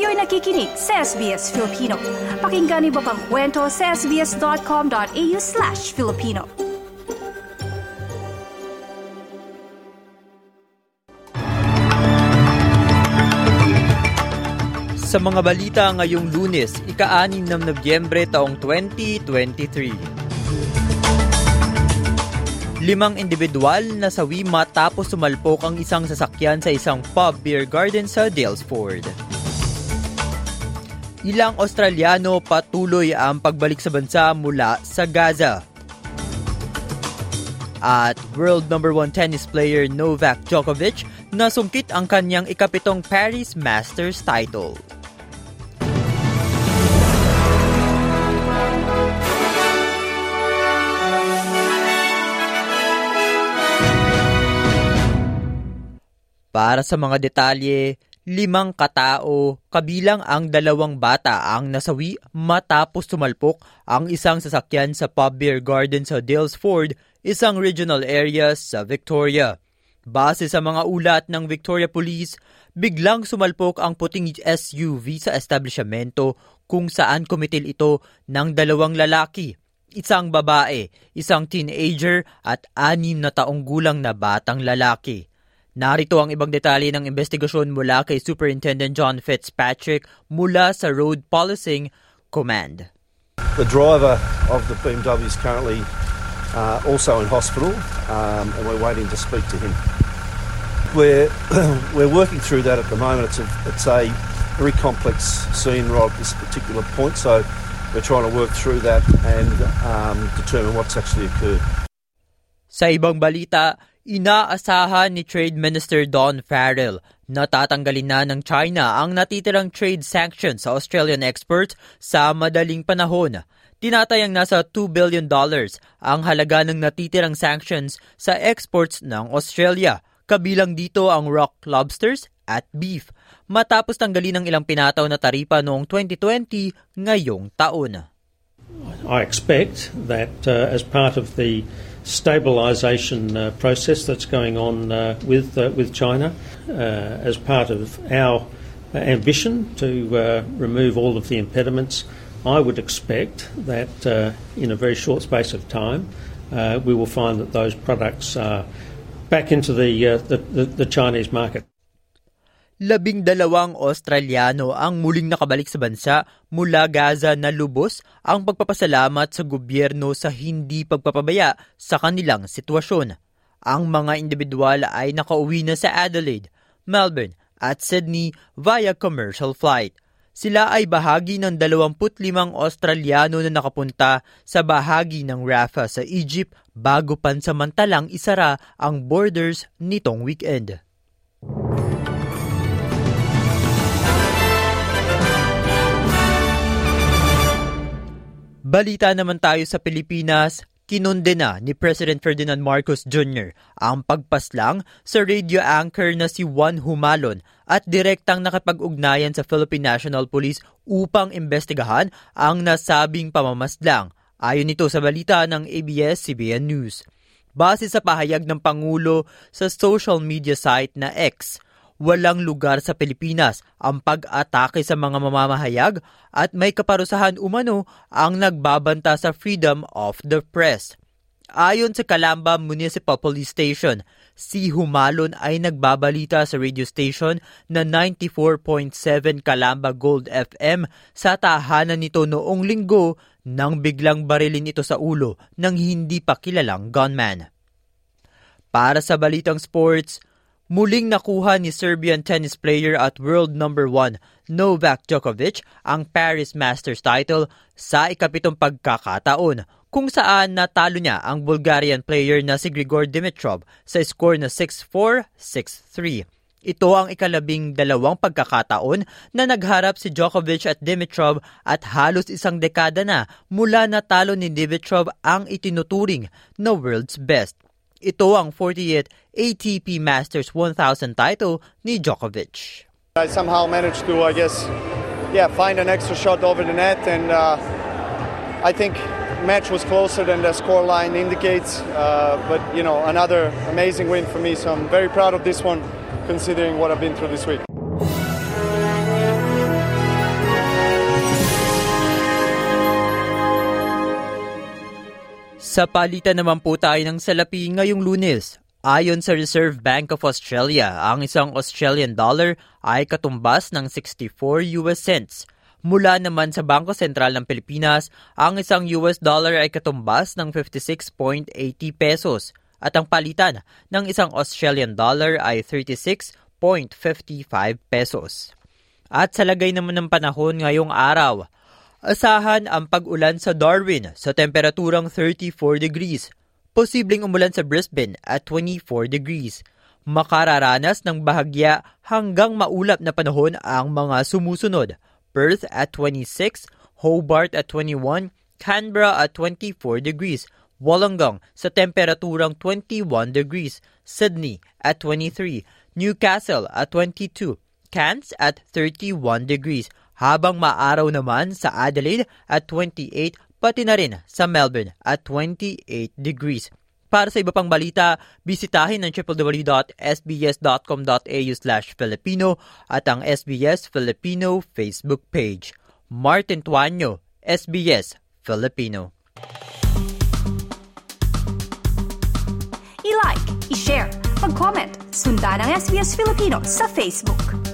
Kayo'y nakikinig sa SBS Filipino. Pakinggan niyo pa ang kwento sa sbs.com.au slash Filipino. Sa mga balita ngayong lunes, ika-anim ng Nobyembre taong 2023. Limang individual na sawi matapos sumalpok ang isang sasakyan sa isang pub beer garden sa Dalesford. Ilang Australiano patuloy ang pagbalik sa bansa mula sa Gaza. At world number one tennis player Novak Djokovic nasungkit ang kanyang ikapitong Paris Masters title. Para sa mga detalye, limang katao, kabilang ang dalawang bata ang nasawi matapos tumalpok ang isang sasakyan sa Pub Beer Garden sa Dalesford, isang regional area sa Victoria. Base sa mga ulat ng Victoria Police, biglang sumalpok ang puting SUV sa establishmento kung saan kumitil ito ng dalawang lalaki, isang babae, isang teenager at anim na taong gulang na batang lalaki. Narito ang ibang detalye ng investigasyon mula kay Superintendent John Fitzpatrick mula sa Road Policing Command. The driver of the BMW is currently uh, also in hospital um, and we're waiting to speak to him. We're, we're working through that at the moment. It's a, it's a very complex scene right at this particular point, so we're trying to work through that and um, determine what's actually occurred. Sa ibang balita, Inaasahan ni Trade Minister Don Farrell na tatanggalin na ng China ang natitirang trade sanctions sa Australian exports sa madaling panahon. Tinatayang nasa $2 billion dollars ang halaga ng natitirang sanctions sa exports ng Australia. Kabilang dito ang rock lobsters at beef, matapos tanggalin ng ilang pinataw na taripa noong 2020 ngayong taon. I expect that uh, as part of the stabilisation uh, process that's going on uh, with uh, with China uh, as part of our ambition to uh, remove all of the impediments. I would expect that uh, in a very short space of time, we will find that those products are back into the, the, the, the Chinese market. Labing dalawang Australiano ang muling nakabalik sa bansa mula Gaza na lubos ang pagpapasalamat sa gobyerno sa hindi pagpapabaya sa kanilang sitwasyon. Ang mga individual ay nakauwi na sa Adelaide, Melbourne at Sydney via commercial flight. Sila ay bahagi ng 25 Australiano na nakapunta sa bahagi ng Rafah sa Egypt bago pansamantalang isara ang borders nitong weekend. Balita naman tayo sa Pilipinas, kinondena ni President Ferdinand Marcos Jr. ang pagpaslang sa radio anchor na si Juan Humalon at direktang nakapag-ugnayan sa Philippine National Police upang investigahan ang nasabing pamamaslang. Ayon ito sa balita ng ABS-CBN News. Base sa pahayag ng Pangulo sa social media site na X, walang lugar sa Pilipinas ang pag-atake sa mga mamamahayag at may kaparusahan umano ang nagbabanta sa freedom of the press. Ayon sa Calamba Municipal Police Station, si Humalon ay nagbabalita sa radio station na 94.7 Calamba Gold FM sa tahanan nito noong linggo nang biglang barilin ito sa ulo ng hindi pa kilalang gunman. Para sa balitang sports, Muling nakuha ni Serbian tennis player at world number 1 Novak Djokovic ang Paris Masters title sa ikapitong pagkakataon kung saan natalo niya ang Bulgarian player na si Grigor Dimitrov sa score na 6-4, 6-3. Ito ang ikalabing dalawang pagkakataon na nagharap si Djokovic at Dimitrov at halos isang dekada na mula natalo ni Dimitrov ang itinuturing na world's best. Ito ang 48th ATP Masters 1000 title ni Djokovic. I somehow managed to, I guess, yeah, find an extra shot over the net, and uh, I think match was closer than the score line indicates. Uh, but you know, another amazing win for me. So I'm very proud of this one, considering what I've been through this week. Sa palitan naman po tayo ng salapi ngayong lunes. Ayon sa Reserve Bank of Australia, ang isang Australian dollar ay katumbas ng 64 US cents. Mula naman sa Bangko Sentral ng Pilipinas, ang isang US dollar ay katumbas ng 56.80 pesos at ang palitan ng isang Australian dollar ay 36.55 pesos. At sa lagay naman ng panahon ngayong araw, asahan ang pag-ulan sa Darwin sa temperaturang 34 degrees. Posibleng umulan sa Brisbane at 24 degrees. Makararanas ng bahagya hanggang maulap na panahon ang mga sumusunod. Perth at 26, Hobart at 21, Canberra at 24 degrees, Wollongong sa temperaturang 21 degrees, Sydney at 23, Newcastle at 22, Cairns at 31 degrees, habang maaraw naman sa Adelaide at 28, pati na rin sa Melbourne at 28 degrees. Para sa iba pang balita, bisitahin ang www.sbs.com.au slash Filipino at ang SBS Filipino Facebook page. Martin Tuanyo, SBS Filipino. I-like, i-share, mag-comment, sundan ang SBS Filipino sa Facebook.